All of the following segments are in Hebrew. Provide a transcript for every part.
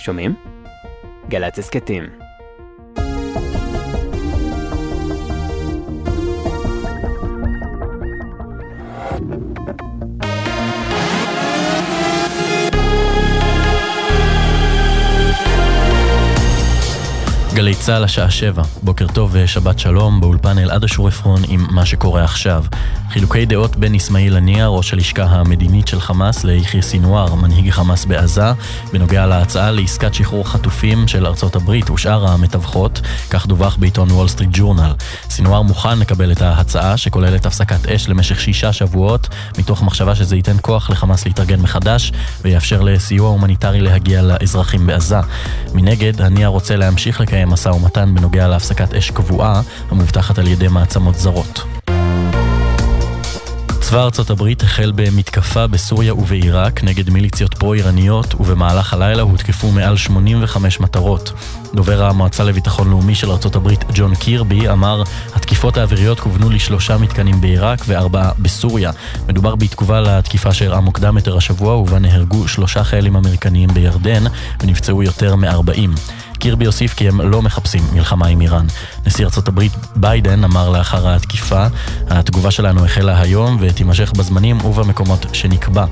שומעים? גל"צ הסכתים. גלי צה"ל השעה שבע, בוקר טוב ושבת שלום, באולפן אלעד אשור עפרון עם מה שקורה עכשיו. חילוקי דעות בין אסמאעיל הנייה, ראש הלשכה המדינית של חמאס, ליחיא סינואר, מנהיג חמאס בעזה, בנוגע להצעה לעסקת שחרור חטופים של ארצות הברית ושאר המתווכות, כך דווח בעיתון וול סטריט ג'ורנל. סינואר מוכן לקבל את ההצעה, שכוללת הפסקת אש למשך שישה שבועות, מתוך מחשבה שזה ייתן כוח לחמאס להתארגן מחדש, ויאפשר לסיוע הומניטרי להגיע לאזרחים בעזה. מנגד, הנייה רוצה להמשיך לקיים משא ומתן בנוגע להפסקת אש קבועה, המובטחת על ידי מעצמות זרות. צבא ארצות הברית החל במתקפה בסוריה ובעיראק נגד מיליציות פרו-איראניות ובמהלך הלילה הותקפו מעל 85 מטרות. דובר המועצה לביטחון לאומי של ארצות הברית ג'ון קירבי אמר התקיפות האוויריות כוונו לשלושה מתקנים בעיראק וארבעה בסוריה. מדובר בתגובה לתקיפה שאירעה מוקדם יותר השבוע ובה נהרגו שלושה חיילים אמריקניים בירדן ונפצעו יותר מ-40. קירבי הוסיף כי הם לא מחפשים מלחמה עם איראן. נשיא ארצות הברית ביידן אמר לאחר התקיפה, התגובה שלנו החלה היום ותימשך בזמנים ובמקומות שנקבע,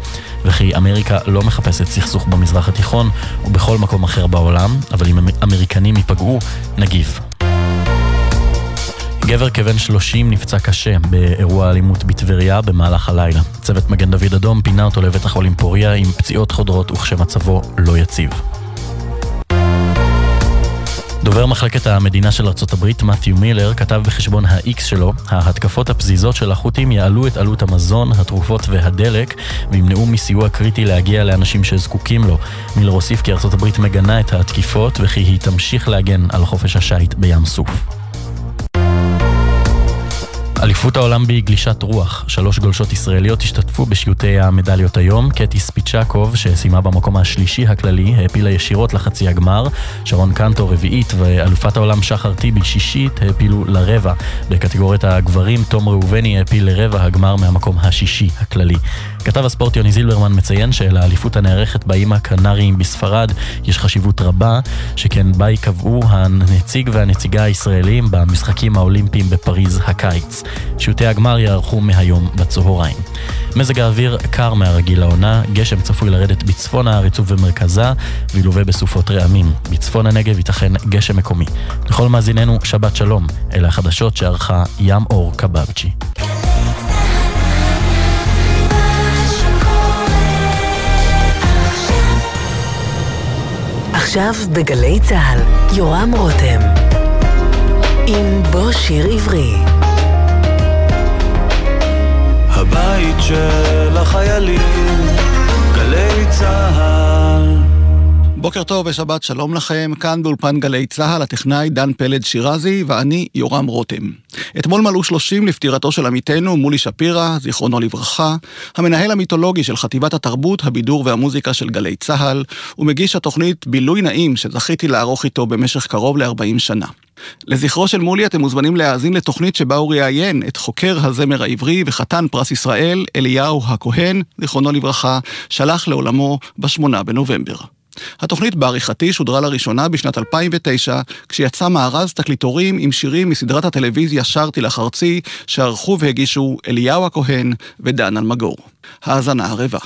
וכי אמריקה לא מחפשת סכסוך במזרח התיכון ובכל מקום אחר בעולם, אבל אם אמריקנים ייפגעו, נגיב. גבר כבן 30 נפצע קשה באירוע אלימות בטבריה במהלך הלילה. צוות מגן דוד אדום פינה אותו לבית החולים פוריה עם פציעות חודרות וכשמצבו לא יציב. דובר מחלקת המדינה של ארה"ב, מת'יו מילר, כתב בחשבון ה-X שלו, ההתקפות הפזיזות של החות'ים יעלו את עלות המזון, התרופות והדלק, וימנעו מסיוע קריטי להגיע לאנשים שזקוקים לו. מילר הוסיף כי ארה"ב מגנה את התקיפות, וכי היא תמשיך להגן על חופש השיט בים סוף. אליפות העולם בגלישת רוח, שלוש גולשות ישראליות השתתפו בשיוטי המדליות היום. קטי ספיצ'קוב, שסיימה במקום השלישי הכללי, העפילה ישירות לחצי הגמר. שרון קנטו רביעית ואלופת העולם שחר טיבי שישית העפילו לרבע. בקטגוריית הגברים, תום ראובני העפיל לרבע הגמר מהמקום השישי הכללי. כתב הספורט יוני זילברמן מציין שלאליפות הנערכת באיים הקנריים בספרד יש חשיבות רבה, שכן בה ייקבעו הנציג והנציגה הישראלים במשחקים האולימפיים בפריז הקיץ. שיעוטי הגמר יערכו מהיום בצהריים. מזג האוויר קר מהרגיל לעונה, גשם צפוי לרדת בצפון הארץ ובמרכזה, וילווה בסופות רעמים. בצפון הנגב ייתכן גשם מקומי. לכל מאזיננו, שבת שלום. אלה החדשות שערכה ים אור קבבצ'י. עכשיו בגלי צה"ל, יורם רותם. עם בוא שיר עברי. הבית של החיילים, גלי צה"ל. בוקר טוב ושבת שלום לכם, כאן באולפן גלי צה"ל, הטכנאי דן פלד שירזי ואני יורם רותם. אתמול מלאו 30 לפטירתו של עמיתנו מולי שפירא, זיכרונו לברכה, המנהל המיתולוגי של חטיבת התרבות, הבידור והמוזיקה של גלי צה"ל, ומגיש התוכנית בילוי נעים שזכיתי לערוך איתו במשך קרוב ל-40 שנה. לזכרו של מולי אתם מוזמנים להאזין לתוכנית שבה הוא ראיין את חוקר הזמר העברי וחתן פרס ישראל, אליהו הכהן, זיכרונו לברכה, שלח לעולמו בשמונה בנובמבר. התוכנית בעריכתי שודרה לראשונה בשנת 2009, כשיצא מארז תקליטורים עם שירים מסדרת הטלוויזיה שרתי לך ארצי, שערכו והגישו אליהו הכהן ודן אלמגור. האזנה ערבה.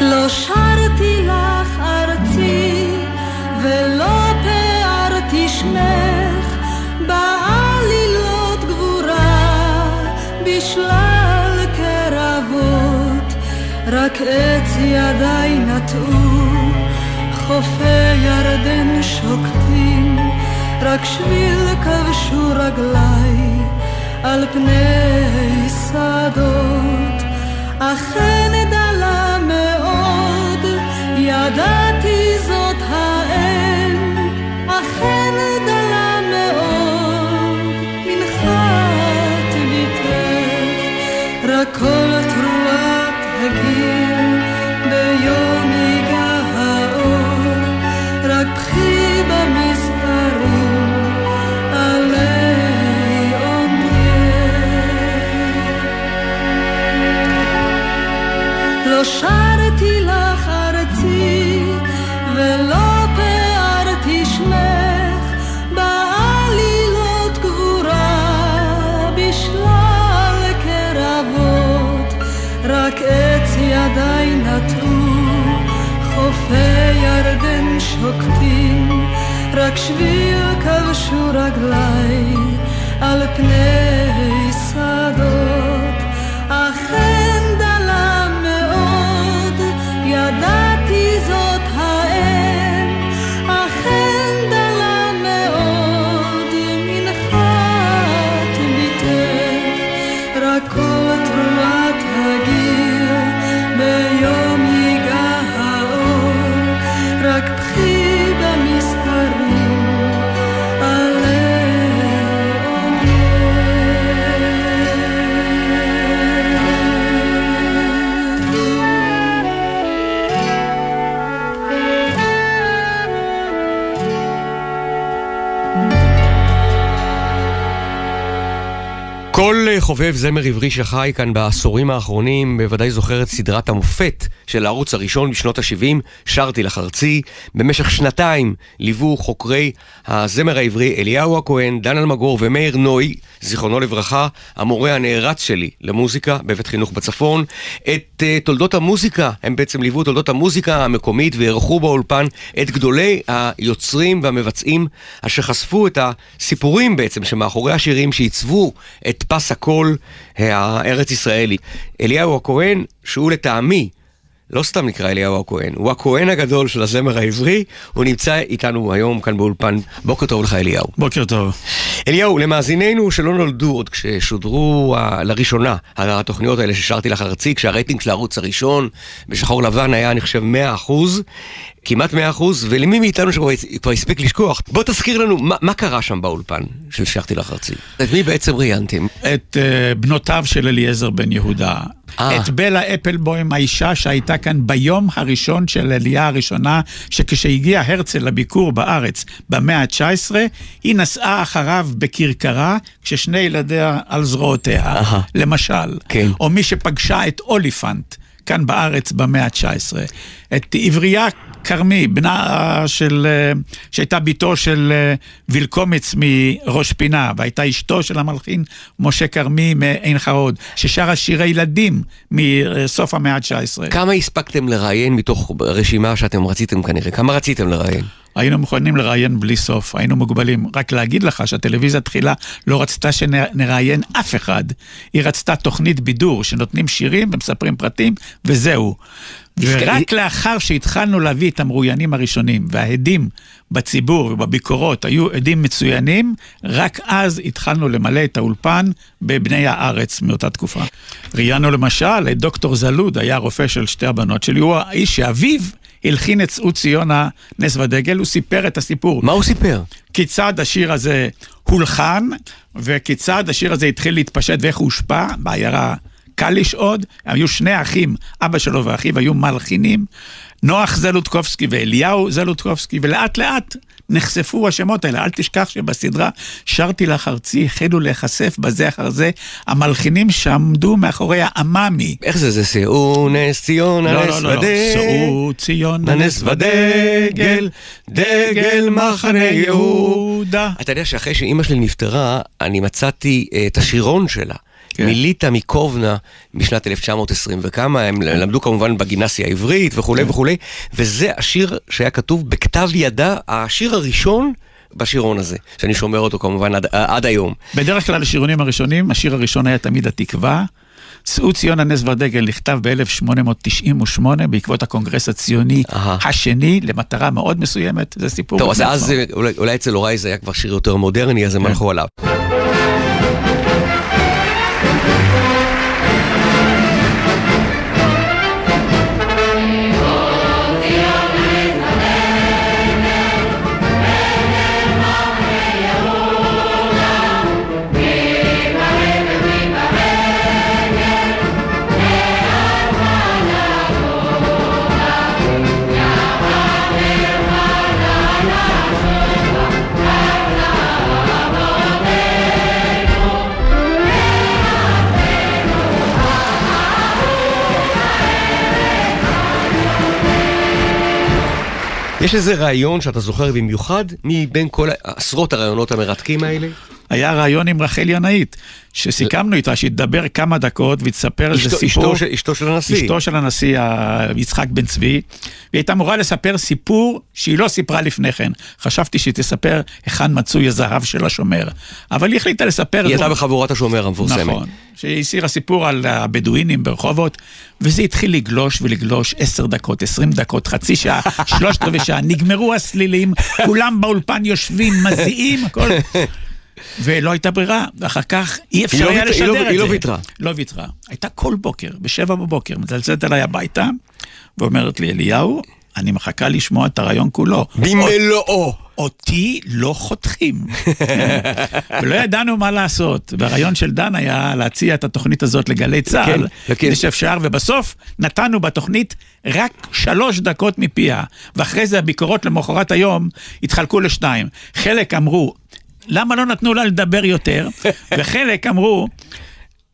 לא שרתי רק עץ ידיי נטעו חופי ירדן שוקטים רק שביל כבשו רגליי על פני שדות. אכן דלה מאוד ידעתי זאת האם, אכן דלה מאוד, מנחת ביתך, רק כל לא שרתי לך ארצי ולא פארתי שמך. בעלילות גבורה בשלל קרבות רק עץ ידיי נטעו. חופי ירדן שוקטים רק שביל כבשו רגליי על פני כל אה, חובב זמר עברי שחי כאן בעשורים האחרונים בוודאי זוכר את סדרת המופת של הערוץ הראשון בשנות ה-70, שרתי לך ארצי. במשך שנתיים ליוו חוקרי הזמר העברי אליהו הכהן, דן אלמגור ומאיר נוי, זיכרונו לברכה, המורה הנערץ שלי למוזיקה בבית חינוך בצפון. את uh, תולדות המוזיקה, הם בעצם ליוו את תולדות המוזיקה המקומית ואירחו באולפן את גדולי היוצרים והמבצעים אשר חשפו את הסיפורים בעצם שמאחורי השירים שעיצבו את פס הקול הארץ ישראלי. אליהו הכהן, שהוא לטעמי לא סתם נקרא אליהו הכהן, הוא הכהן הגדול של הזמר העברי, הוא נמצא איתנו היום כאן באולפן. בוקר טוב לך אליהו. בוקר טוב. אליהו, למאזיננו שלא נולדו עוד כששודרו uh, לראשונה התוכניות האלה ששרתי לך ארצי, כשהרייטינג של הערוץ הראשון בשחור לבן היה אני חושב 100%, כמעט 100%, ולמי מאיתנו שכבר הספיק לשכוח, בוא תזכיר לנו מה, מה קרה שם באולפן של שרתי לך ארצי. את מי בעצם ראיינתם? את uh, בנותיו של אליעזר בן יהודה. אה. את בלה אפלבוים, האישה שהייתה כאן ביום הראשון של העלייה הראשונה, שכשהגיע הרצל לביקור בארץ במאה ה-19, היא נסעה אחריו בכרכרה, כששני ילדיה על זרועותיה, אהה. למשל. כן. או מי שפגשה את אוליפנט. כאן בארץ במאה ה-19. את עברייה כרמי, בנה של, אה, שהייתה בתו של אה, וילקומיץ מראש פינה, והייתה אשתו של המלחין משה כרמי מעין חרוד, ששרה שירי ילדים מסוף המאה ה-19. כמה הספקתם לראיין מתוך רשימה שאתם רציתם כנראה? כמה רציתם לראיין? היינו מוכנים לראיין בלי סוף, היינו מוגבלים. רק להגיד לך שהטלוויזיה תחילה לא רצתה שנראיין אף אחד. היא רצתה תוכנית בידור שנותנים שירים ומספרים פרטים, וזהו. ורק לאחר שהתחלנו להביא את המרואיינים הראשונים, וההדים בציבור ובביקורות היו עדים מצוינים, רק אז התחלנו למלא את האולפן בבני הארץ מאותה תקופה. ראיינו למשל את דוקטור זלוד, היה רופא של שתי הבנות שלי, הוא האיש שאביו הלחין את שאו ציונה נס ודגל, הוא סיפר את הסיפור. מה הוא סיפר? כיצד השיר הזה הולחן, וכיצד השיר הזה התחיל להתפשט ואיך הוא הושפע בעיירה קליש עוד. היו שני אחים, אבא שלו ואחיו היו מלחינים, נוח זלוטקובסקי ואליהו זלוטקובסקי, ולאט לאט נחשפו השמות האלה. אל תשכח שבסדרה שרתי לך ארצי, החלו להיחשף בזה אחר זה המלחינים שעמדו מאחורי העממי. איך זה זה שאו נס ציונה לא, נס לא, לא, לא, ודגל, שאו ציון נס ודגל, דגל מחנה יהודה. יהודה. אתה יודע שאחרי שאימא שלי נפטרה, אני מצאתי אה, את השירון שלה. כן. מיליטה מקובנה משנת 1920 וכמה, הם למדו כמובן בגימנסיה העברית וכולי כן. וכולי, וזה השיר שהיה כתוב בכתב ידה, השיר הראשון בשירון הזה, שאני שומר אותו כמובן עד, עד היום. בדרך כלל השירונים הראשונים, השיר הראשון היה תמיד התקווה. שאו ציון הנס והדגל נכתב ב-1898 בעקבות הקונגרס הציוני אהה. השני למטרה מאוד מסוימת, זה סיפור. טוב, אז אז אולי, אולי אצל הוריי זה היה כבר שיר יותר מודרני, אז הם כן. הלכו עליו. יש איזה רעיון שאתה זוכר במיוחד מבין כל עשרות הרעיונות המרתקים האלה? היה רעיון עם רחל ינאית, שסיכמנו איתה שהיא תדבר כמה דקות והיא איזה סיפור. אשתו, אשתו של הנשיא. אשתו של הנשיא יצחק בן צבי, והיא הייתה אמורה לספר סיפור שהיא לא סיפרה לפני כן. חשבתי שהיא תספר היכן מצוי הזהב של השומר, אבל היא החליטה לספר... היא הייתה בחבורת השומר המפורסמת. נכון, שהיא הסירה סיפור על הבדואינים ברחובות, וזה התחיל לגלוש ולגלוש עשר דקות, עשרים דקות, חצי שעה, שלושת רבעי שעה, נגמרו הסלילים, כולם באולפן יושבים, מזיעים, הכל. ולא הייתה ברירה, ואחר כך אי אפשר לא היה לשדר היא לא- את זה. היא לא ויתרה. לא ויתרה. הייתה כל בוקר, בשבע בבוקר, מצלצלת אליי הביתה, ואומרת לי, אליהו, אני מחכה לשמוע את הרעיון כולו. במלואו. אותי לא חותכים. ולא ידענו מה לעשות. והרעיון של דן היה להציע את התוכנית הזאת לגלי צה"ל. כדי שאפשר, ובסוף נתנו בתוכנית רק שלוש דקות מפיה. ואחרי זה הביקורות למחרת היום התחלקו לשניים. חלק אמרו, למה לא נתנו לה לדבר יותר? וחלק אמרו,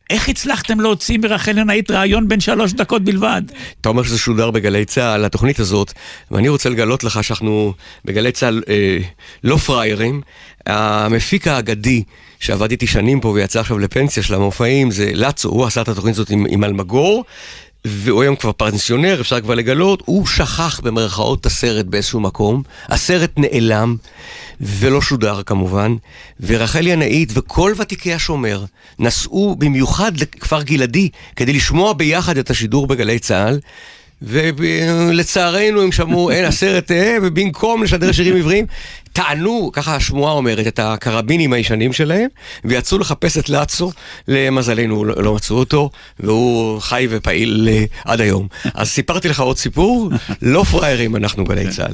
איך הצלחתם להוציא מרחל ינאית רעיון בן שלוש דקות בלבד? אתה אומר שזה שודר בגלי צה"ל, התוכנית הזאת, ואני רוצה לגלות לך שאנחנו בגלי צה"ל אה, לא פראיירים. המפיק האגדי שעבד איתי שנים פה ויצא עכשיו לפנסיה של המופעים זה לצו, הוא עשה את התוכנית הזאת עם, עם אלמגור. והוא היום כבר פנסיונר, אפשר כבר לגלות, הוא שכח במרכאות את הסרט באיזשהו מקום, הסרט נעלם, ולא שודר כמובן, ורחל ינאית וכל ותיקי השומר נסעו במיוחד לכפר גלעדי כדי לשמוע ביחד את השידור בגלי צה"ל. ולצערנו הם שמעו, אין הסרט, אה, ובמקום לשדר שירים עבריים, טענו, ככה השמועה אומרת, את הקרבינים הישנים שלהם, ויצאו לחפש את לאצו, למזלנו לא, לא מצאו אותו, והוא חי ופעיל אה, עד היום. אז סיפרתי לך עוד סיפור, לא פראיירים אנחנו גלי צה"ל.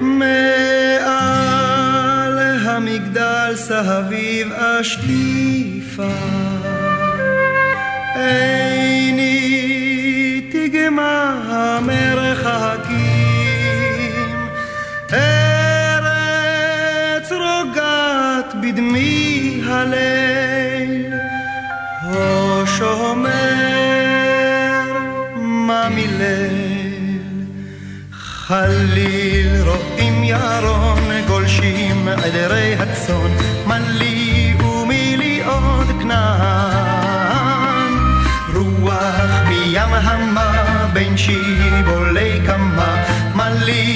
מעל המגדל סהביב אשקיפה עיני תגמה המרחקים ארץ רוגעת בדמי הליל. הו שומר מה מליל חליל רואים ירון גולשים עדרי הצאן. מלי ומילי עוד כנען מים המה בין שיבולי קמה מלי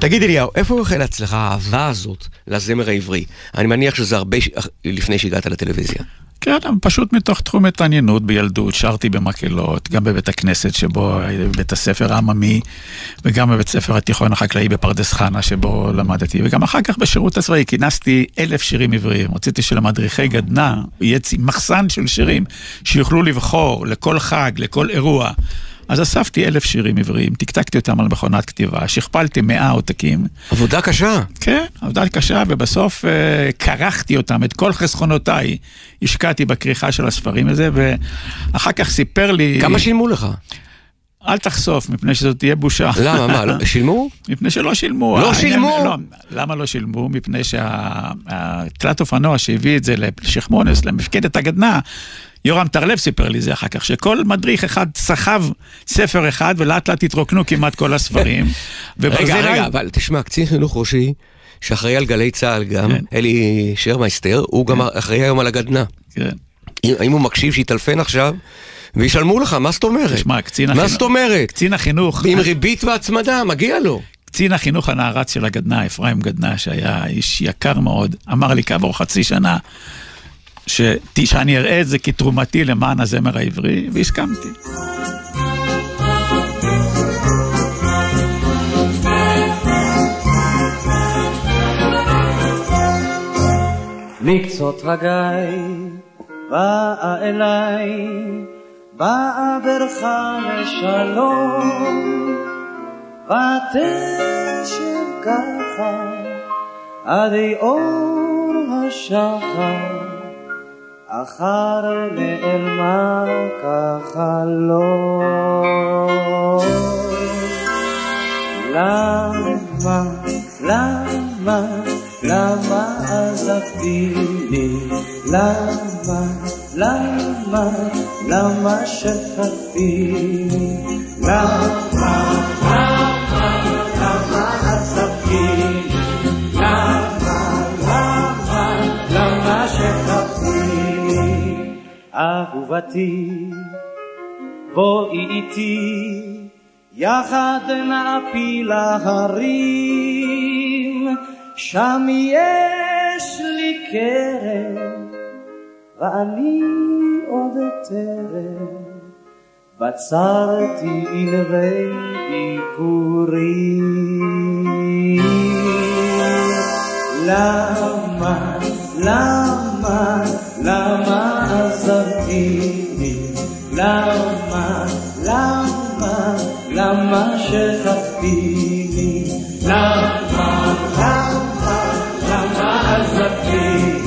תגיד אליהו, איפה החלה אצלך האהבה הזאת לזמר העברי? אני מניח שזה הרבה ש... לפני שהגעת לטלוויזיה. כן, פשוט מתוך תחום התעניינות בילדות, שרתי במקהלות, גם בבית הכנסת שבו, בבית הספר העממי, וגם בבית הספר התיכון החקלאי בפרדס חנה שבו למדתי, וגם אחר כך בשירות הצבאי כינסתי אלף שירים עבריים. רציתי שלמדריכי גדנ"ע יהיה מחסן של שירים שיוכלו לבחור לכל חג, לכל אירוע. אז אספתי אלף שירים עבריים, תקתקתי אותם על מכונת כתיבה, שכפלתי מאה עותקים. עבודה קשה. כן, עבודה קשה, ובסוף אה, כרכתי אותם, את כל חסכונותיי, השקעתי בכריכה של הספרים הזה, ואחר כך סיפר לי... כמה שילמו לך? אל תחשוף, מפני שזאת תהיה בושה. למה, מה, לא- שילמו? מפני שלא שילמו. לא שילמו? לא, למה לא שילמו? מפני שהתלת אופנוע שהביא את זה לשכמונס, למפקדת הגדנ"ע, יורם טרלב סיפר לי זה אחר כך, שכל מדריך אחד סחב ספר אחד, ולאט לאט התרוקנו כמעט כל הספרים. רגע, רגע, אבל תשמע, קצין חינוך ראשי, שאחראי על גלי צה"ל גם, כן. אלי שרמייסטר, הוא גם אחראי היום על הגדנ"ע. כן. אם הוא מקשיב, שיטלפן עכשיו, וישלמו לך, מה זאת אומרת? תשמע, קצין מה החינוך... זאת אומרת? קצין החינוך... עם ריבית והצמדה, מגיע לו. קצין החינוך הנערץ של הגדנ"ע, אפרים גדנ"ע, שהיה איש יקר מאוד, אמר לי כעבור חצי שנה, ש... שאני אראה את זה כתרומתי למען הזמר העברי, והסכמתי. מקצות רגי באה אליי, באה ברכה לשלום, ותשב ככה עדי אור השחר, אחר נעלמה כחלום. למה, למה, למה עזבתיני? למה, למה, למה שכחתיני? למה, אהובתי, בואי איתי יחד נעפיל ההרים, שם יש לי כרם, ואני עוד טרם בצרתי ענבי ביכורים. למה, למה, למה עזבתיני? למה, למה, למה שכחתיני? למה, למה, למה עזבתיני?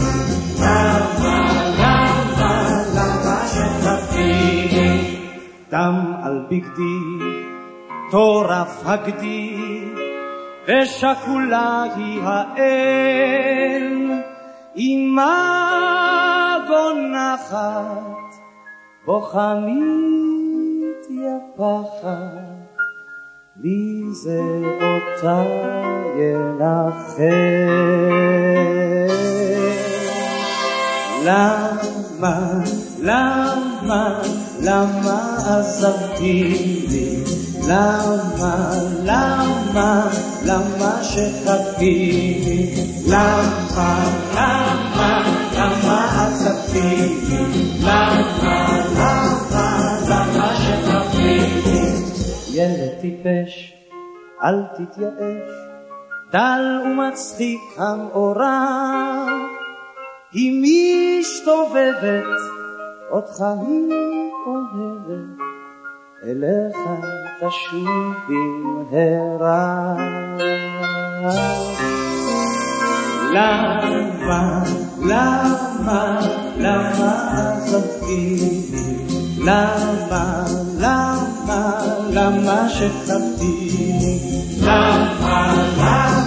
למה, למה, למה שכחתיני? דם על בגדי, טורף הגדי, ושכולה היא האם, אמה גונחת, בוכה מתייפחת, לי זה אותה ינחם. למה, למה, למה עזבתיני? למה, למה, למה שכחתיני? למה, למה, למה עזבתיני? למה, למה, למה שכחתיני? ילד טיפש, אל תתייאש, דל ומצחיק המאורע, היא מסתובבת, אותך היא אוהבת. אליך תשוב במהרה. למה, למה, למה עזבתיני? למה, למה, למה שכבתיני? למה, למה,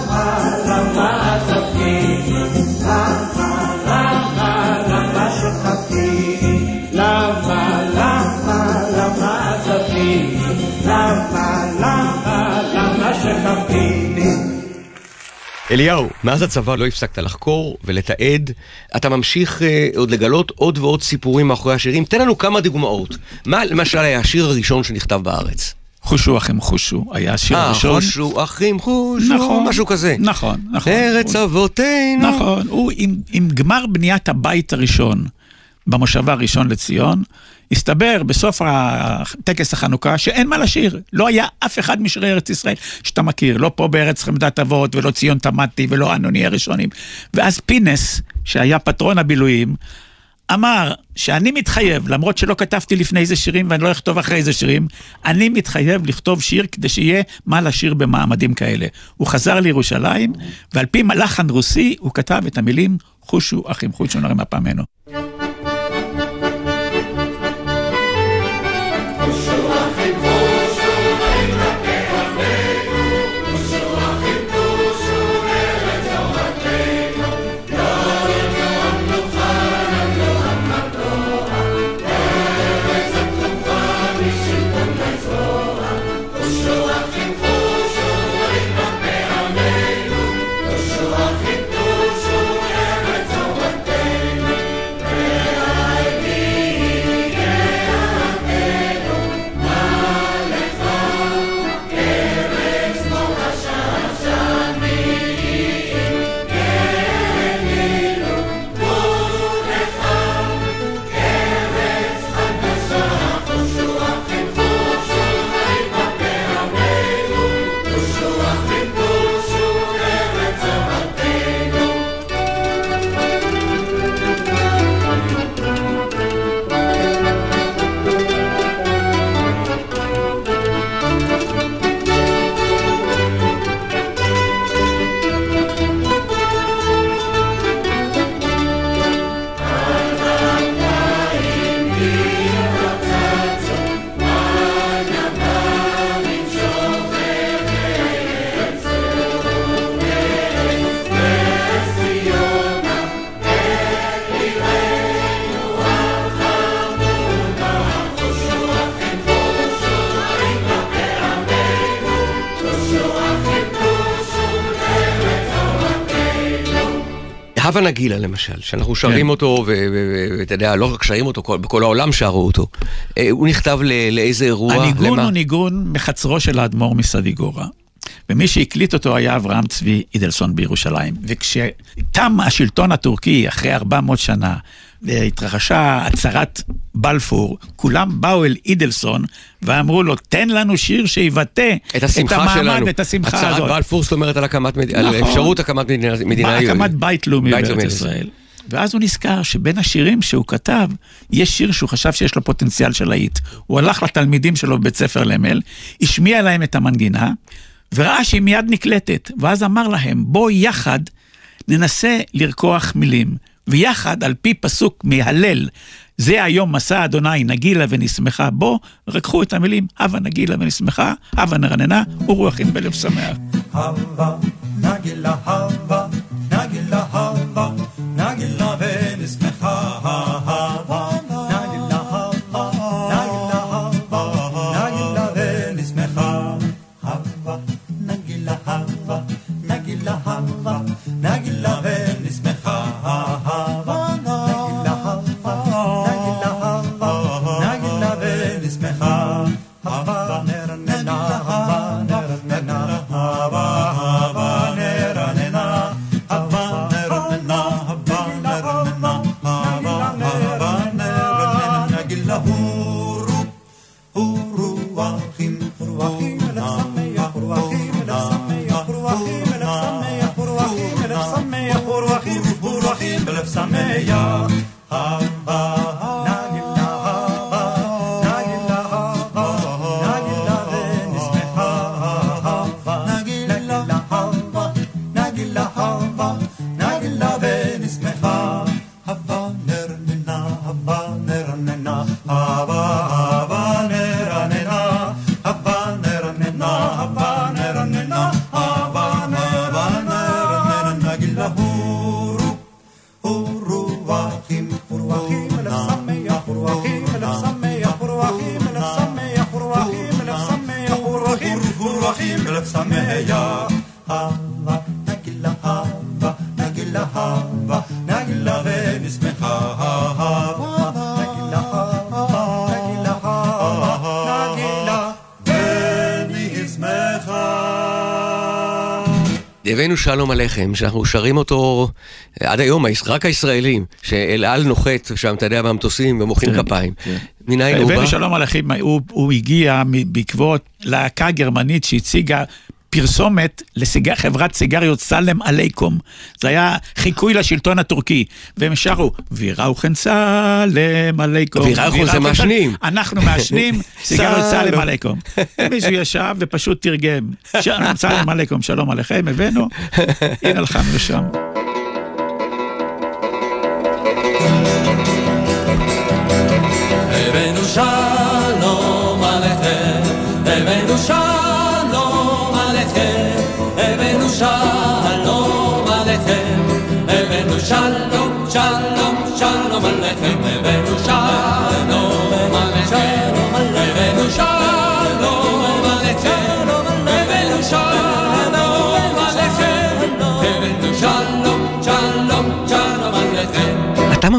אליהו, מאז הצבא לא הפסקת לחקור ולתעד, אתה ממשיך אה, עוד לגלות עוד ועוד סיפורים מאחורי השירים. תן לנו כמה דוגמאות. מה למשל היה השיר הראשון שנכתב בארץ? חושו אחים חושו, היה השיר אה, הראשון. חושו אחים חושו, נכון, משהו כזה. נכון, נכון. ארץ הוא- אבותינו. נכון, הוא עם, עם גמר בניית הבית הראשון במושבה הראשון לציון, הסתבר בסוף טקס החנוכה שאין מה לשיר. לא היה אף אחד משירי ארץ ישראל שאתה מכיר, לא פה בארץ חמדת אבות ולא ציון תמדתי ולא אנוני הראשונים. ואז פינס, שהיה פטרון הבילויים, אמר שאני מתחייב, למרות שלא כתבתי לפני איזה שירים ואני לא אכתוב אחרי איזה שירים, אני מתחייב לכתוב שיר כדי שיהיה מה לשיר במעמדים כאלה. הוא חזר לירושלים, ועל פי לחן רוסי הוא כתב את המילים חושו אחים חושו נרים אפעמנו. נגילה למשל, שאנחנו שרים אותו, ו- ו- ואתה יודע, לא רק שרים אותו, כל- בכל העולם שרו אותו. אה, הוא נכתב ל- לאיזה אירוע? הניגון למה? הוא ניגון מחצרו של האדמו"ר מסדיגורה. ומי שהקליט אותו היה אברהם צבי אידלסון בירושלים. וכשתם השלטון הטורקי אחרי 400 שנה, והתרחשה הצהרת בלפור, כולם באו אל אידלסון ואמרו לו, תן לנו שיר שיבטא את השמחה המעמד שלנו. ואת השמחה הצהרת הזאת. בלפור זאת אומרת על הקמת, מד- על נכון. אפשרות הקמת מדינה, מדינה הקמת בית לאומי בארץ ישראל. ואז הוא נזכר שבין השירים שהוא כתב, יש שיר שהוא חשב שיש לו פוטנציאל של להיט. הוא הלך לתלמידים שלו בבית ספר למל, השמיע להם את המנגינה, וראה שהיא מיד נקלטת, ואז אמר להם, בואו יחד ננסה לרקוח מילים, ויחד, על פי פסוק מהלל, זה היום מסע אדוני נגילה ונשמחה בו, רקחו את המילים, הבה נגילה ונשמחה, הבה נרננה, ורוחים בלב שמח. Hava, nagila hava, הבאנו שלום עליכם, שאנחנו שרים אותו אה, עד היום, רק הישראלים, שאל על נוחת שם, אתה יודע, במטוסים ומוחאים כן, כפיים. כן. מניין הוא בא? הבאנו שלום עליכם, הוא, הוא הגיע בעקבות להקה גרמנית שהציגה פרסומת לחברת סיגריות סלם עליכום. זה היה חיקוי לשלטון הטורקי, והם שרו, ויראוכן סלם עליכום. ויראוכן זה מעשנים. אנחנו מעשנים סיגריות סלם. עליכום. מישהו ישב ופשוט תרגם, שלום סלם עליכום, שלום עליכם, הבאנו, הנה לך משם. הבאנו שלום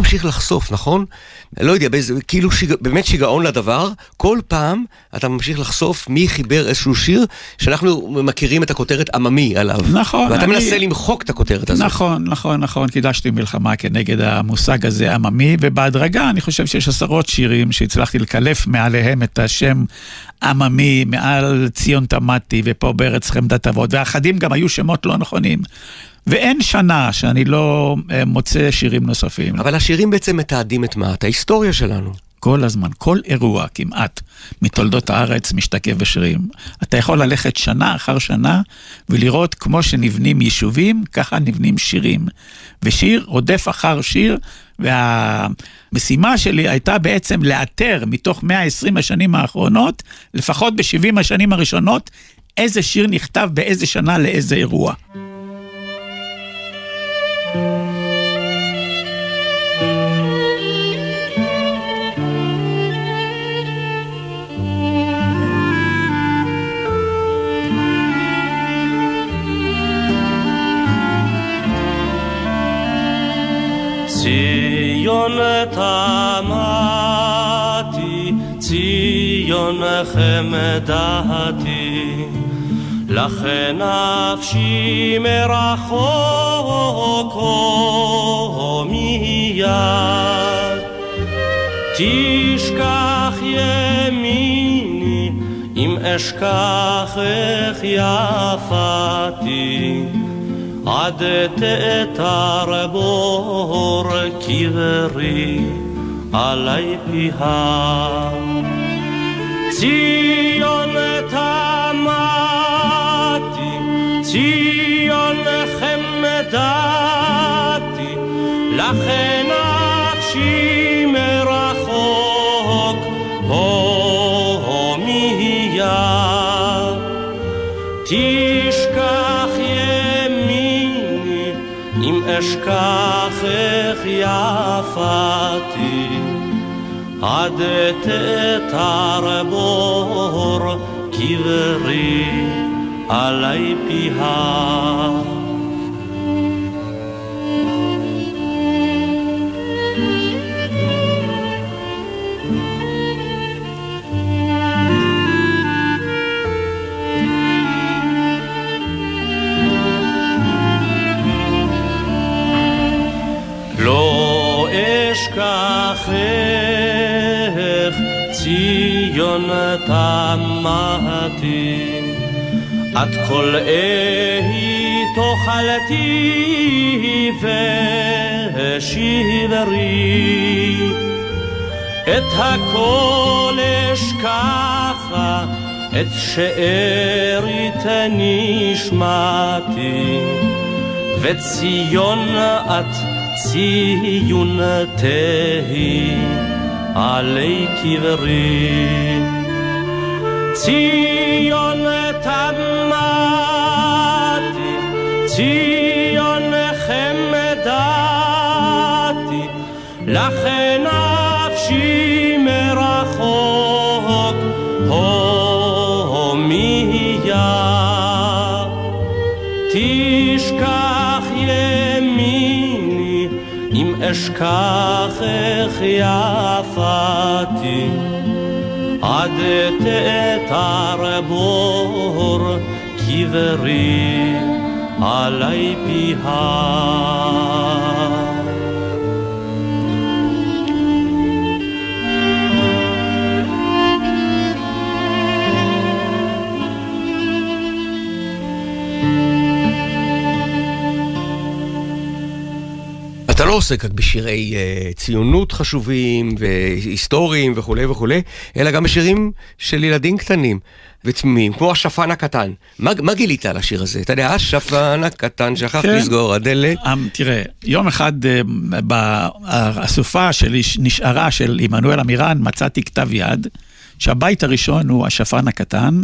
ממשיך לחשוף, נכון? לא יודע, באיזה, כאילו שיג... באמת שיגעון לדבר, כל פעם אתה ממשיך לחשוף מי חיבר איזשהו שיר שאנחנו מכירים את הכותרת עממי עליו. נכון, ואתה אני- מנסה למחוק את הכותרת הזאת. נכון, נכון, נכון, קידשתי מלחמה כנגד המושג הזה עממי, ובהדרגה אני חושב שיש עשרות שירים שהצלחתי לקלף מעליהם את השם עממי, מעל ציון תמתי ופה בארץ חמדת אבות, ואחדים גם היו שמות לא נכונים. ואין שנה שאני לא אה, מוצא שירים נוספים. אבל השירים בעצם מתעדים את מה? את ההיסטוריה שלנו. כל הזמן, כל אירוע כמעט מתולדות הארץ משתקף בשירים. אתה יכול ללכת שנה אחר שנה ולראות כמו שנבנים יישובים, ככה נבנים שירים. ושיר רודף אחר שיר, והמשימה שלי הייתה בעצם לאתר מתוך 120 השנים האחרונות, לפחות ב-70 השנים הראשונות, איזה שיר נכתב באיזה שנה לאיזה אירוע. Zion tamati, Zion chemedati, לכן נפשי מרחוק מיד. תשכח ימיני, אם אשכחך יפתי. עד תאתר בור קברי עלי פיה. ציון תמתי, ציון חמדתי, לכן נפשי מרחוק הומייה. תשכח ימיני, אם אשכחך יפתי, עד תאתר בור קברי עלי פיה. לא אשכחך, ציון תמתי, את כל אהי תאכלתי ושברי. את הכל אשכחה, את שארית נשמתי, וציון את ציון תהי עלי קברי. ציון ציון חמדתי, לכן נפשי מרחוק. הומייה. תשכח ימיני, אם אשכחך יפתי, עד תאתר בור קברי עלי פיה. אתה לא עוסק רק בשירי uh, ציונות חשובים והיסטוריים וכולי וכולי, אלא גם בשירים של ילדים קטנים ותמימים, כמו השפן הקטן. מה, מה גילית על השיר הזה? אתה יודע, השפן הקטן שכח כן. לסגור הדלת. אמ, תראה, יום אחד אה, באסופה שלי נשארה של עמנואל עמירן, מצאתי כתב יד, שהבית הראשון הוא השפן הקטן.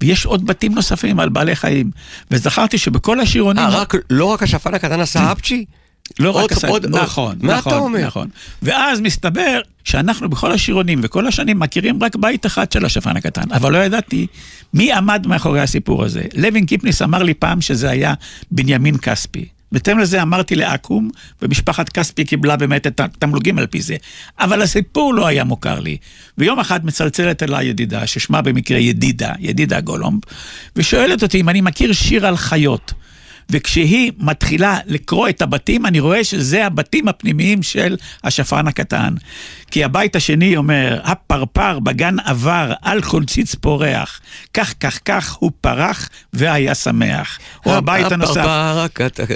ויש עוד בתים נוספים על בעלי חיים. וזכרתי שבכל השירונים... אה, רק, לא רק השפן הקטן עשה אפצ'י? לא עוד- רק עוד- עוד. נכון, מה נכון, אתה אומר? נכון. ואז מסתבר שאנחנו בכל השירונים וכל השנים מכירים רק בית אחד של השפן הקטן, אבל לא ידעתי מי עמד מאחורי הסיפור הזה. לוין קיפניס אמר לי פעם שזה היה בנימין כספי. בהתאם לזה אמרתי לאקו"ם, ומשפחת כספי קיבלה באמת את התמלוגים על פי זה. אבל הסיפור לא היה מוכר לי. ויום אחד מצלצלת אליי ידידה, ששמה במקרה ידידה, ידידה גולומב, ושואלת אותי אם אני מכיר שיר על חיות. וכשהיא מתחילה לקרוא את הבתים, אני רואה שזה הבתים הפנימיים של השפן הקטן. כי הבית השני אומר, הפרפר בגן עבר, על כל ציץ פורח, כך כך כך הוא פרח והיה שמח. או הבית הנוסף. הפרפר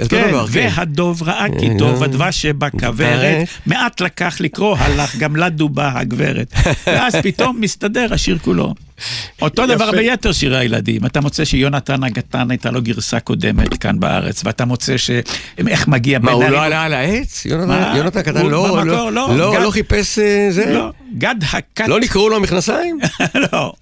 כן, כן. והדוב ראה כי טוב, הדבש שבכוורת, מעט לקח לקרוא, הלך, גם לה דובה הגברת. ואז פתאום מסתדר השיר כולו. אותו יפה. דבר ביתר שירי הילדים. אתה מוצא שיונתן הגתן הייתה לו גרסה קודמת כאן בארץ, ואתה מוצא ש... איך מגיע מה, בין הוא לא עלה על העץ? יונתן- מה? הוא לא- במקור, לא- לא, לא גד- לא חיפש אה, זה? לא, גד הכת... לא נקראו לו המכנסיים? לא.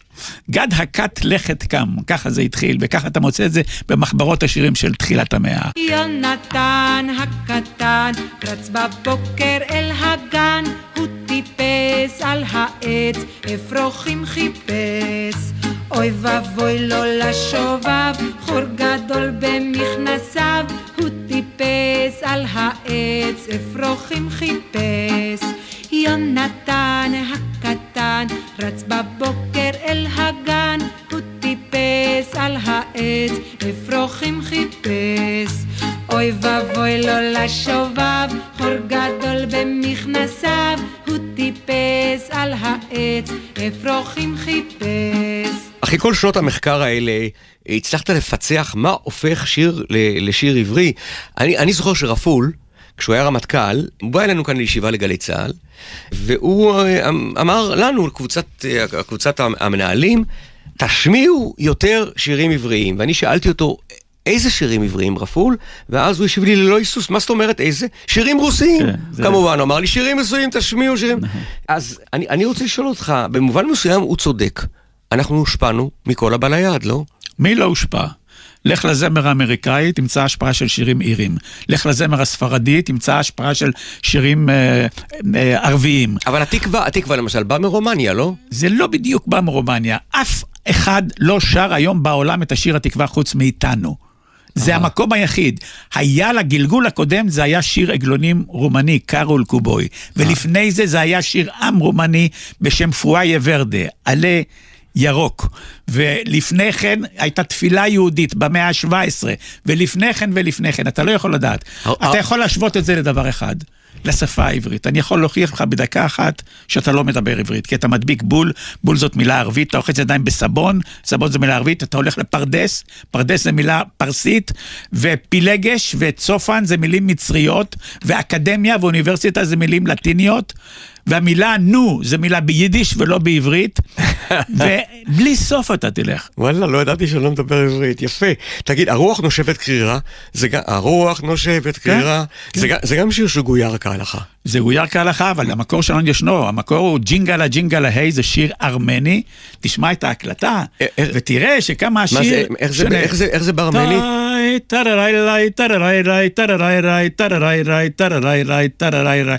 גד הכת לכת קם, ככה זה התחיל, וככה אתה מוצא את זה במחברות השירים של תחילת המאה. יונתן הקטן רץ בבוקר אל הגן, הוא טיפס על העץ, אפרוחים חיפש. אוי ואבוי לו לשובב, חור גדול במכנסיו, הוא טיפס על העץ, אפרוחים חיפש. יונתן הקטן רץ בבוקר אל הגן, הוא טיפס על העץ, אפרוחים חיפש. אוי ואבוי לו לשובב, חור גדול במכנסיו, הוא טיפס על העץ, אפרוחים חיפש. אחרי כל שנות המחקר האלה, הצלחת לפצח מה הופך שיר לשיר עברי. אני, אני זוכר שרפול, כשהוא היה רמטכ"ל, הוא בא אלינו כאן לישיבה לגלי צה"ל, והוא אה, אמ- אמר לנו, קבוצת, אה, קבוצת המנהלים, תשמיעו יותר שירים עבריים. ואני שאלתי אותו, איזה שירים עבריים רפול? ואז הוא השיב לי ללא היסוס, מה זאת אומרת איזה? שירים רוסיים. כן, זה- כמובן, הוא אמר לי שירים מסוימים, תשמיעו שירים. אז אני, אני רוצה לשאול אותך, במובן מסוים הוא צודק. אנחנו הושפענו מכל הבא ליד, לא? מי לא הושפע? לך לזמר האמריקאי, תמצא השפעה של שירים אירים. לך לזמר הספרדי, תמצא השפעה של שירים אה, אה, ערביים. אבל התקווה, התקווה למשל, בא מרומניה, לא? זה לא בדיוק בא מרומניה. אף אחד לא שר היום בעולם את השיר התקווה חוץ מאיתנו. זה המקום היחיד. היה לגלגול הקודם, זה היה שיר עגלונים רומני, קארול קובוי. ולפני זה, זה היה שיר עם רומני בשם פואיה ורדה, עלה ירוק. ולפני כן הייתה תפילה יהודית במאה ה-17, ולפני כן ולפני כן, אתה לא יכול לדעת. אתה יכול להשוות את זה לדבר אחד. לשפה העברית. אני יכול להוכיח לך בדקה אחת שאתה לא מדבר עברית, כי אתה מדביק בול, בול זאת מילה ערבית, אתה רוחץ ידיים בסבון, סבון זה מילה ערבית, אתה הולך לפרדס, פרדס זה מילה פרסית, ופילגש וצופן זה מילים מצריות, ואקדמיה ואוניברסיטה זה מילים לטיניות. והמילה נו זה מילה ביידיש ולא בעברית, ובלי סוף אתה תלך. וואלה, לא ידעתי שאני לא מדבר עברית, יפה. תגיד, הרוח נושבת קרירה, זה גם, הרוח נושבת קרירה, זה, גם- זה גם שיר שגויר כהלכה. זה גויר כהלכה, אבל המקור שלנו ישנו, המקור הוא ג'ינגלה ג'ינגלה היי, זה שיר ארמני, תשמע את ההקלטה, ותראה שכמה השיר... מה זה, איך זה. איך זה, איך זה בארמנית? ליי, טרליי ליי, טרליי ליי, טרליי ליי, טרליי ליי, טרליי ליי, טרליי ליי,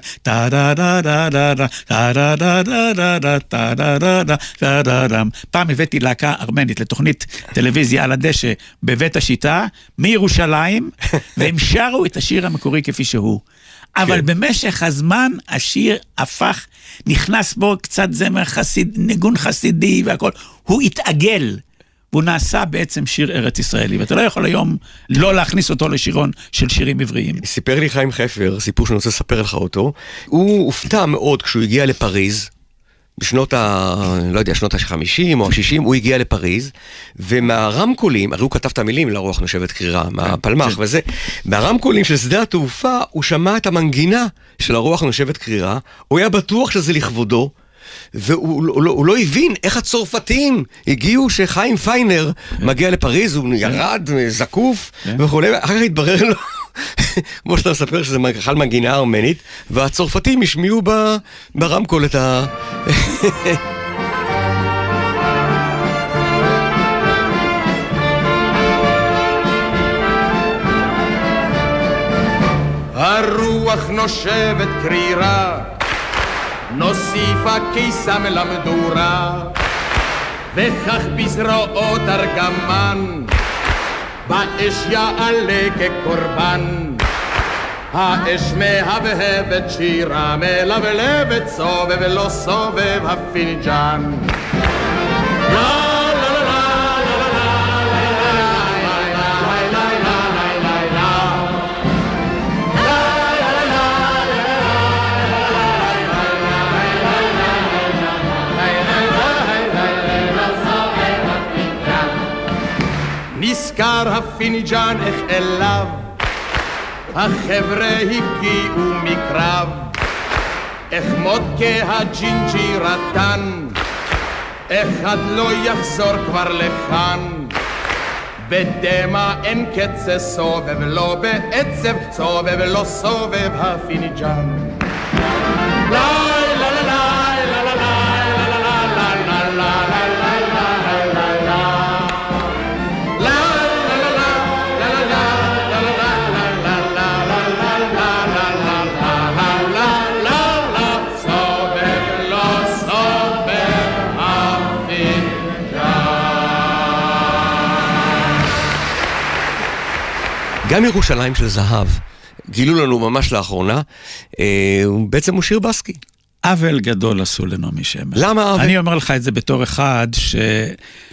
טררררררה, פעם הבאתי להקה ארמנית לתוכנית טלוויזיה על הדשא בבית השיטה, מירושלים, והם שרו את השיר המקורי כפי שהוא. אבל כן. במשך הזמן השיר הפך, נכנס בו קצת זמר חסיד, ניגון חסידי והכל, הוא התעגל. והוא נעשה בעצם שיר ארץ ישראלי, ואתה לא יכול היום לא להכניס אותו לשירון של שירים עבריים. סיפר לי חיים חפר, סיפור שאני רוצה לספר לך אותו. הוא הופתע מאוד כשהוא הגיע לפריז, בשנות ה... לא יודע, שנות ה-50 או ה-60, הוא הגיע לפריז, ומהרמקולים, הרי הוא כתב את המילים לרוח נושבת קרירה, מהפלמ"ח כן. וזה, מהרמקולים של שדה התעופה, הוא שמע את המנגינה של הרוח נושבת קרירה, הוא היה בטוח שזה לכבודו. והוא הוא, לא- הוא לא הבין איך הצרפתים הגיעו שחיים פיינר מגיע לפריז, הוא ירד זקוף וכולי, אחר כך התברר לו, כמו שאתה מספר שזה בכלל מנגינה ארמנית, והצרפתים השמיעו ברמקול את ה... הרוח נושבת קרירה, נוסיפה קיסם למדורה, וכך בזרועות ארגמן, באש יעלה כקורבן. האש מהבהבת שירה, מלבלבת סובב לא סובב הפינג'אן. נזכור הפינג'אן איך אליו החבר'ה הגיעו מקרב. איך מוטקה הג'ינג'י רטן אחד לא יחזור כבר לכאן. בדמע אין קץ הוא סובב לו, בעצב סובב לו, סובב הפינג'אן לה גם ירושלים של זהב, גילו לנו ממש לאחרונה, אה, בעצם הוא שיר בסקי. עוול גדול עשו לנעמי שמר. למה עוול? אני אומר לך את זה בתור אחד ש... היא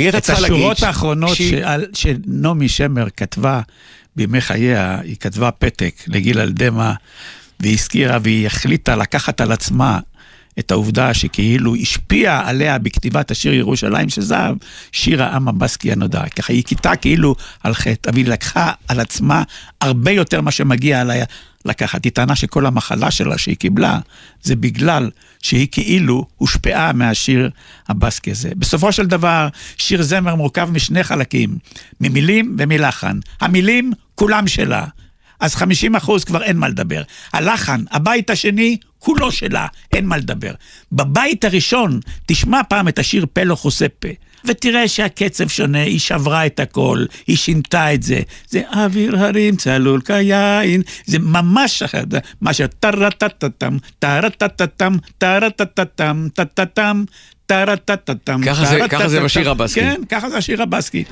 הייתה את צריכה להגיד השורות ש- האחרונות שהיא- שעל- שנעמי שמר כתבה בימי חייה, היא כתבה פתק לגיל אלדמה, והיא הזכירה והיא החליטה לקחת על עצמה את העובדה שכאילו השפיעה עליה בכתיבת השיר ירושלים של זהב, שיר העם הבסקי הנודע. ככה היא כיתה כאילו על חטא, אבל היא לקחה על עצמה הרבה יותר מה שמגיע עליה לקחת. היא טענה שכל המחלה שלה שהיא קיבלה, זה בגלל שהיא כאילו הושפעה מהשיר הבסקי הזה. בסופו של דבר, שיר זמר מורכב משני חלקים, ממילים ומלחן. המילים, כולם שלה. אז 50 אחוז כבר אין מה לדבר. הלחן, הבית השני, כולו שלה, אין מה לדבר. בבית הראשון, תשמע פעם את השיר פלו חוסה פה, ותראה שהקצב שונה, היא שברה את הכל, היא שינתה את זה. זה אוויר הרים צלול כיין, זה ממש אחר, מה ש... טה-רה-טה-טה-טם, טה-רה-טה-טה-טם, טה-רה-טה-טה-טם, טה-טה-טם, טה-רה-טה-טה-טם, ככה זה- ככה זה. בשיר הבסקי. כן, ככה זה השיר הבסקי.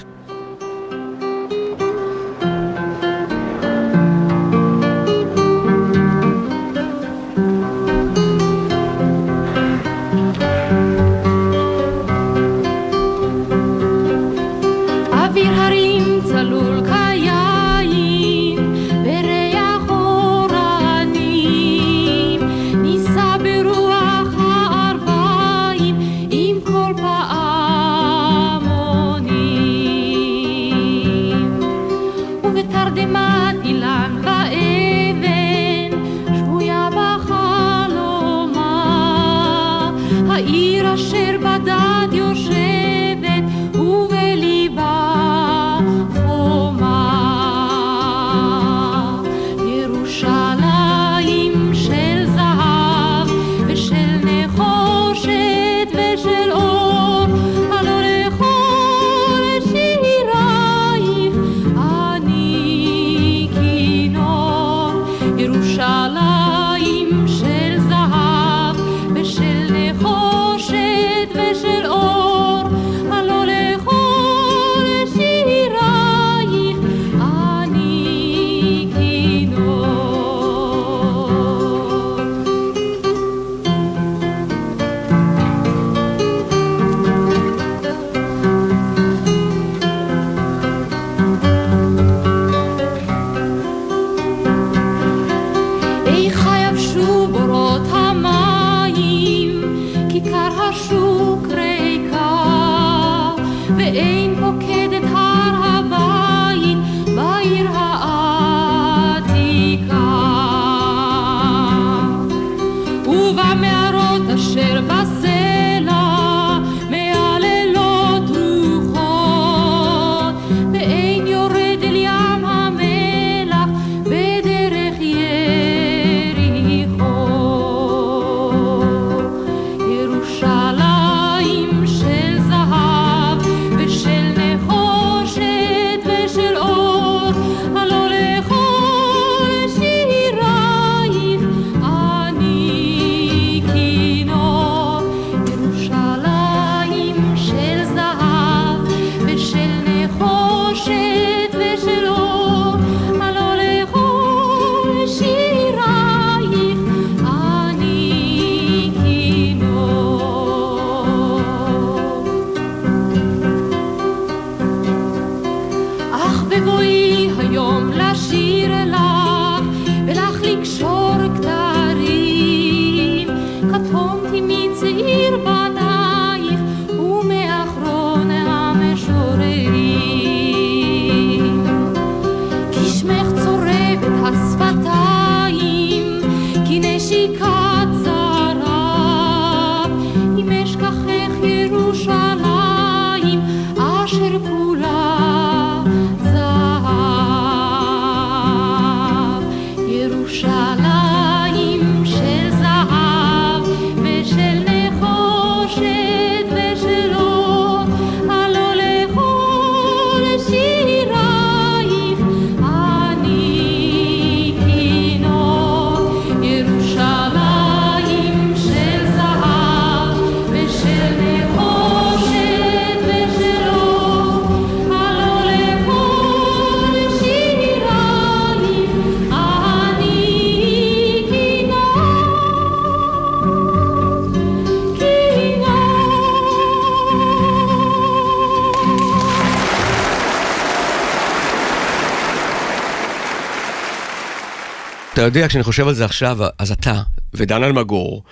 אתה יודע, כשאני חושב על זה עכשיו, אז אתה ודן אלמגור,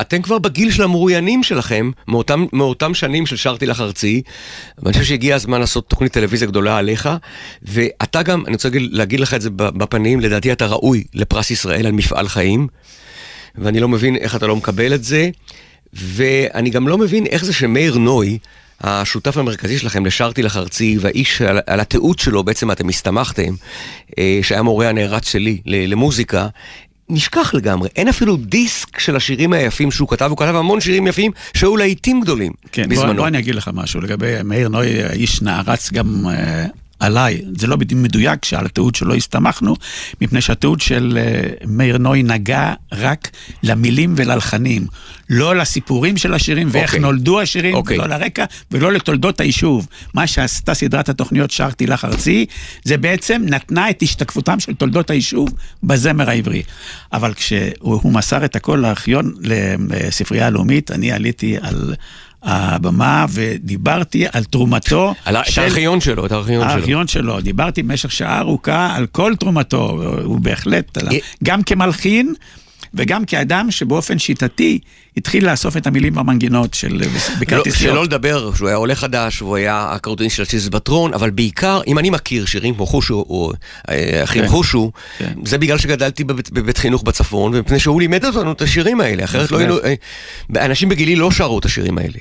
אתם כבר בגיל של המרואיינים שלכם, מאותם, מאותם שנים של שרתי לך ארצי, ואני חושב שהגיע הזמן לעשות תוכנית טלוויזיה גדולה עליך, ואתה גם, אני רוצה להגיד, להגיד לך את זה בפנים, לדעתי אתה ראוי לפרס ישראל על מפעל חיים, ואני לא מבין איך אתה לא מקבל את זה, ואני גם לא מבין איך זה שמאיר נוי, השותף המרכזי שלכם לשרתי לך ארצי, והאיש על, על התיעוד שלו בעצם אתם הסתמכתם, אה, שהיה מורה הנערץ שלי למוזיקה, נשכח לגמרי, אין אפילו דיסק של השירים היפים שהוא כתב, הוא כתב המון שירים יפים שהיו להיטים גדולים כן, בוא, בזמנו. בוא אני אגיד לך משהו לגבי מאיר נוי, איש נערץ גם אה, עליי. זה לא בדיוק מדויק שעל התיעוד שלו הסתמכנו, מפני שהתיעוד של אה, מאיר נוי נגע רק למילים וללחנים, לא לסיפורים של השירים ואיך אוקיי. נולדו השירים, אוקיי. ולא לרקע ולא לתולדות היישוב. מה שעשתה סדרת התוכניות שרתי לך ארצי, זה בעצם נתנה את השתקפותם של תולדות היישוב בזמר העברי. אבל כשהוא הוא מסר את הכל לארכיון, לספרייה הלאומית, אני עליתי על... הבמה ודיברתי על תרומתו על את הארכיון שלו, את הארכיון שלו. הארכיון שלו, דיברתי במשך שעה ארוכה על כל תרומתו, הוא בהחלט, אה. גם כמלחין וגם כאדם שבאופן שיטתי התחיל לאסוף את המילים והמנגינות של לא, בכרטיסיות. שלא לדבר, שהוא היה עולה חדש, והוא היה הקרדוניסט של השיז בטרון, אבל בעיקר, אם אני מכיר שירים כמו חושו, או אה, אחים כן. חושו, כן. זה בגלל שגדלתי בבית, בבית חינוך בצפון, ומפני שהוא לימד אותנו את השירים האלה, אחרת לא היינו... אה, אנשים בגילי לא שרו את השירים האלה.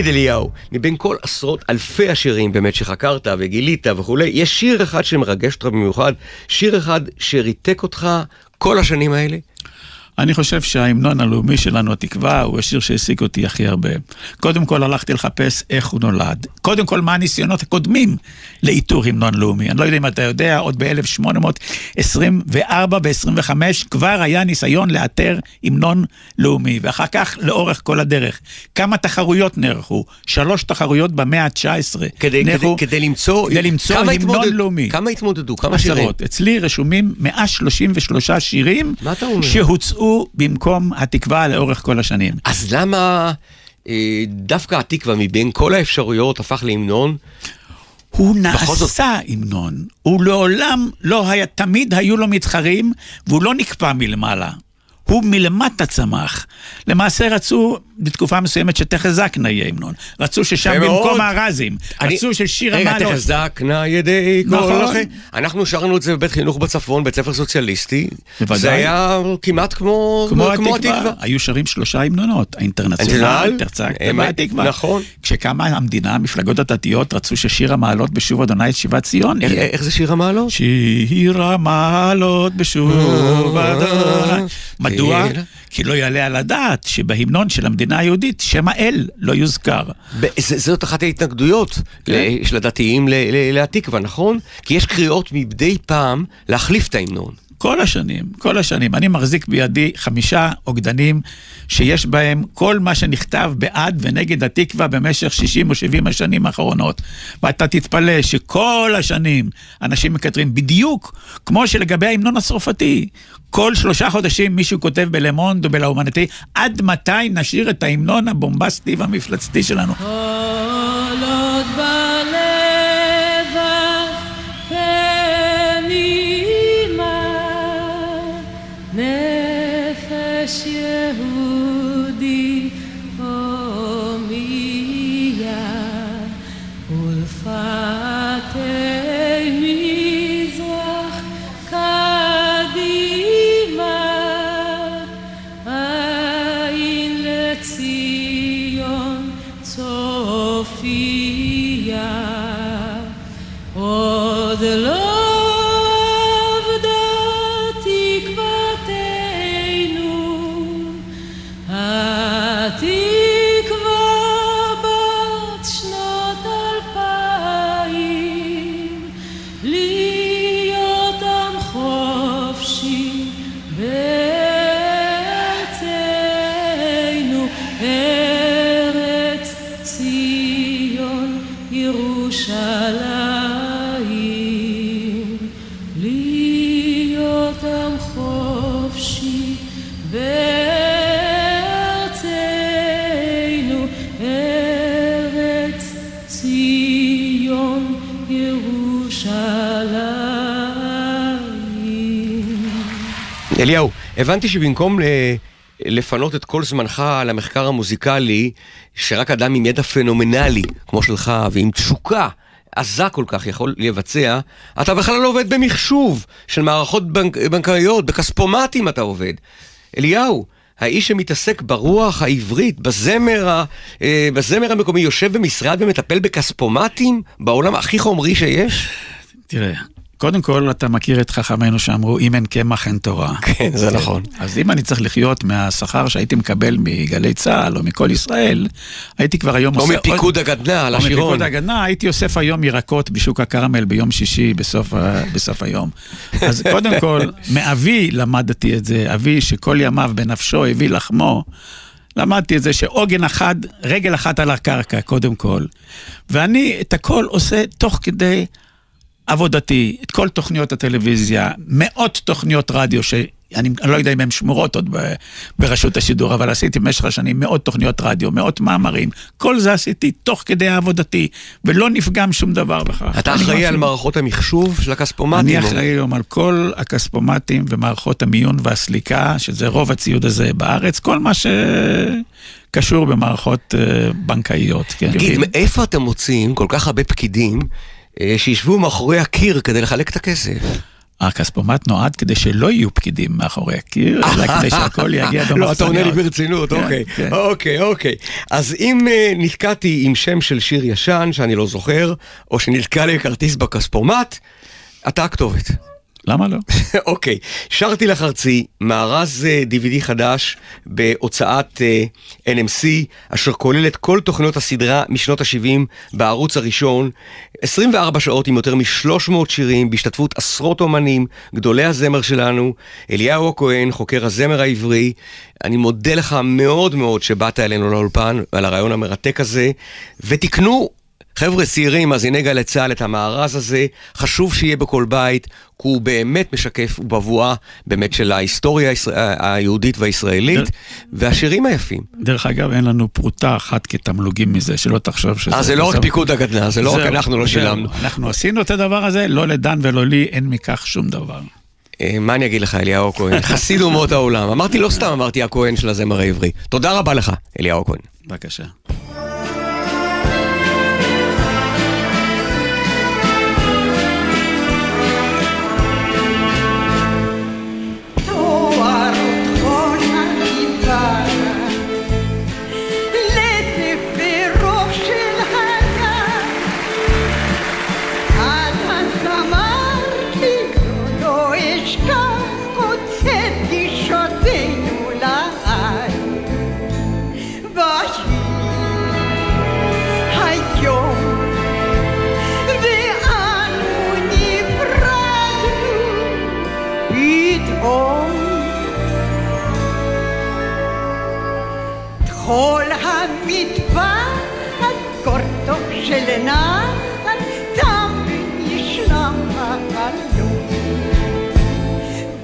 תגיד אליהו, מבין כל עשרות אלפי השירים באמת שחקרת וגילית וכולי, יש שיר אחד שמרגש אותך במיוחד, שיר אחד שריתק אותך כל השנים האלה? אני חושב שההמנון הלאומי שלנו, התקווה, הוא השיר שהעסיק אותי הכי הרבה. קודם כל הלכתי לחפש איך הוא נולד. קודם כל, מה הניסיונות הקודמים לאיתור המנון לאומי. אני לא יודע אם אתה יודע, עוד ב-1824 ב-25 כבר היה ניסיון לאתר המנון לאומי, ואחר כך לאורך כל הדרך. כמה תחרויות נערכו? שלוש תחרויות במאה ה-19 כדי, נערכו. כדי, כדי למצוא, כדי למצוא כמה המנון התמודד- לאומי. כמה התמודדו? כמה שירים? עשרות. אצלי רשומים 133 שירים מה במקום התקווה לאורך כל השנים. אז למה אה, דווקא התקווה מבין כל האפשרויות הפך להמנון? הוא נעשה המנון, הוא לעולם לא היה, תמיד היו לו מתחרים, והוא לא נקפא מלמעלה. הוא מלמטה צמח. למעשה רצו בתקופה מסוימת שתחזקנה יהיה המנון. רצו ששם יפה מאוד. במקום הארזים, אני- רצו ששיר רגע, המעלות. תחזקנה ידי כל נכון. אחי. אנחנו שרנו את זה בבית חינוך בצפון, בית ספר סוציאליסטי. בוודאי. זה היה כמעט כמו כמו כמו התקווה, היו שרים שלושה המנונות, האינטרנציונל, תרצקת אמת, והתקווה. נכון. כשקמה המדינה, המפלגות הדתיות רצו ששיר המעלות בשוב אדוני את שיבת ציון. איך- זה שיר המעלות? שיר המעלות בשוב אדוני. מדוע? כי לא יעלה על הדעת שבהמנון של המדינה היהודית שם האל לא יוזכר. ב- זאת אחת ההתנגדויות כן. ל- של הדתיים ל- ל- להתקווה, נכון? כי יש קריאות מדי פעם להחליף את ההמנון. כל השנים, כל השנים. אני מחזיק בידי חמישה אוגדנים שיש בהם כל מה שנכתב בעד ונגד התקווה במשך 60 או 70 השנים האחרונות. ואתה תתפלא שכל השנים אנשים מקטרים בדיוק כמו שלגבי ההמנון הצרפתי. כל שלושה חודשים מישהו כותב בלמונד או בלאומנטי, עד מתי נשאיר את ההמנון הבומבסטי והמפלצתי שלנו? כל עוד הבנתי שבמקום. לפנות את כל זמנך על המחקר המוזיקלי, שרק אדם עם ידע פנומנלי כמו שלך ועם תשוקה עזה כל כך יכול לבצע, אתה בכלל לא עובד במחשוב של מערכות בנק... בנקאיות, בכספומטים אתה עובד. אליהו, האיש שמתעסק ברוח העברית, בזמר, ה... אה, בזמר המקומי, יושב במשרד ומטפל בכספומטים בעולם הכי חומרי שיש? תראה, קודם כל אתה מכיר את חכמינו שאמרו, אם אין קמח אין תורה. כן, זה נכון. אז אם אני צריך לחיות מהשכר שהייתי מקבל מגלי צה"ל או מכל ישראל, הייתי כבר היום או עושה... מפיקוד עוד- הגדנ"ע על או השירון. מפיקוד הגנה, הייתי אוסף היום ירקות בשוק הכרמל ביום שישי בסוף היום. אז קודם כל, מאבי למדתי את זה, אבי שכל ימיו בנפשו הביא לחמו. למדתי את זה שעוגן אחד, רגל אחת על הקרקע, קודם כל. ואני את הכל עושה תוך כדי עבודתי, את כל תוכניות הטלוויזיה, מאות תוכניות רדיו, שאני לא יודע אם הן שמורות עוד ברשות השידור, אבל עשיתי במשך השנים מאות תוכניות רדיו, מאות מאמרים, כל זה עשיתי תוך כדי עבודתי, ולא נפגם שום דבר בכך. אתה אני אחראי על מערכות המחשוב של הכספומטים? אני אחראי היום על כל הכספומטים ומערכות המיון והסליקה, שזה רוב הציוד הזה בארץ, כל מה שקשור במערכות אה, בנקאיות. כן. תגיד, מאיפה אתם מוצאים כל כך הרבה פקידים שישבו מאחורי הקיר כדי לחלק את הכסף? הכספומט נועד כדי שלא יהיו פקידים מאחורי הקיר, אלא כדי שהכל יגיע במחסניות. לא, אתה עונה לי ברצינות, כן, אוקיי. כן. אוקיי, אוקיי. אז אם אה, נתקעתי עם שם של שיר ישן שאני לא זוכר, או שנתקע לי כרטיס בכספומט, אתה הכתובת. למה לא? אוקיי, שרתי לך ארצי, מארז אה, DVD חדש בהוצאת אה, NMC, אשר כולל את כל תוכניות הסדרה משנות ה-70 בערוץ הראשון, 24 שעות עם יותר מ-300 שירים, בהשתתפות עשרות אומנים, גדולי הזמר שלנו, אליהו הכהן, חוקר הזמר העברי. אני מודה לך מאוד מאוד שבאת אלינו לאולפן, על הרעיון המרתק הזה, ותקנו חבר'ה צעירים, מאזיני גלי צה"ל, את המארז הזה, חשוב שיהיה בכל בית, כי הוא באמת משקף, בבואה באמת של ההיסטוריה הישראל- היהודית והישראלית, והשירים היפים. דרך אגב, אין לנו פרוטה אחת כתמלוגים מזה, שלא תחשוב שזה... אה, זה לא רק בסוף- פיקוד הגדנ"ע, זה לא רק אנחנו לא. שילמנו. אנחנו עשינו את הדבר הזה, לא לדן ולא לי, אין מכך שום דבר. אה, מה אני אגיד לך, אליהו הכהן? חסיד אומות העולם. אמרתי, לא סתם אמרתי הכהן של הזמר העברי. תודה רבה לך, אליהו הכהן. בבקשה.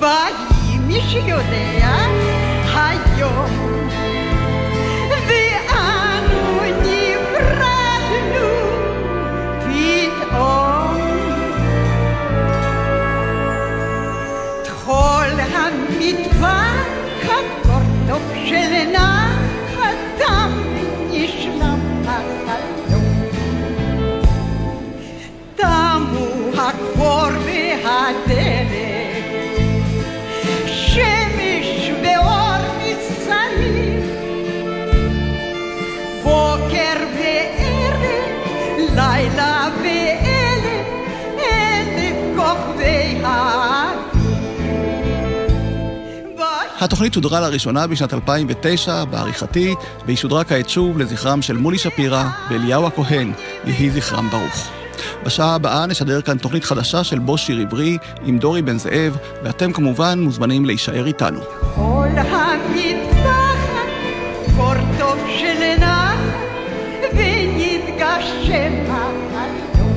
ואם מי שיודע היום ואנו התוכנית שודרה לראשונה בשנת 2009 בעריכתי, והיא שודרה כעת שוב לזכרם של מולי שפירא ואליהו הכהן, יהי זכרם ברוך. בשעה הבאה נשדר כאן תוכנית חדשה של בו שיר עברי עם דורי בן זאב, ואתם כמובן מוזמנים להישאר איתנו. כל טוב של ונתגשם החלום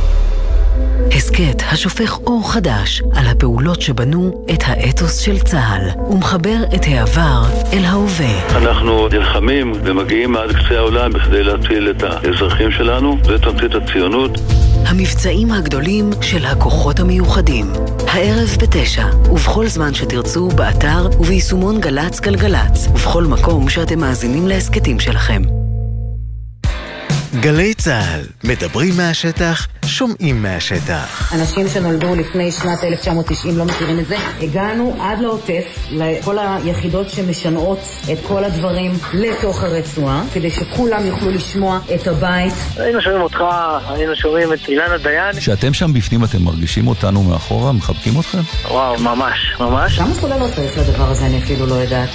הסכת השופך אור חדש על הפעולות שבנו את האתוס של צה"ל ומחבר את העבר אל ההווה. אנחנו נלחמים ומגיעים עד קצה העולם בכדי להציל את האזרחים שלנו, זה תמצית הציונות. המבצעים הגדולים של הכוחות המיוחדים. הערב בתשע, ובכל זמן שתרצו, באתר וביישומון גל"צ גלגלצ, ובכל מקום שאתם מאזינים להסכתים שלכם. גלי צה"ל, מדברים מהשטח, שומעים מהשטח. אנשים שנולדו לפני שנת 1990 לא מכירים את זה. הגענו עד לעוטף, לכל היחידות שמשנעות את כל הדברים לתוך הרצועה, כדי שכולם יוכלו לשמוע את הבית. היינו שומעים אותך, היינו שומעים את אילנה דיין. כשאתם שם בפנים אתם מרגישים אותנו מאחורה? מחבקים אתכם? וואו, ממש, ממש. כמה סוללות צריך לדבר הזה? אני אפילו לא יודעת.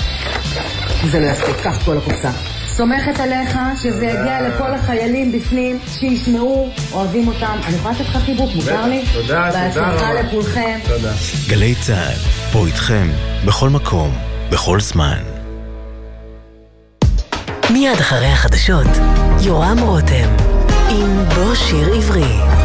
זה לא יספיק, קח כל הקופסה. סומכת עליך שזה יגיע לכל החיילים בפנים, שישמעו, אוהבים אותם. אני יכולה לתת לך חיבוק, מותר לי? תודה, תודה. בהצלחה לכולכם. תודה. גלי צה"ל, פה איתכם, בכל מקום, בכל זמן. מיד אחרי החדשות, יורם רותם, עם בוא שיר עברי.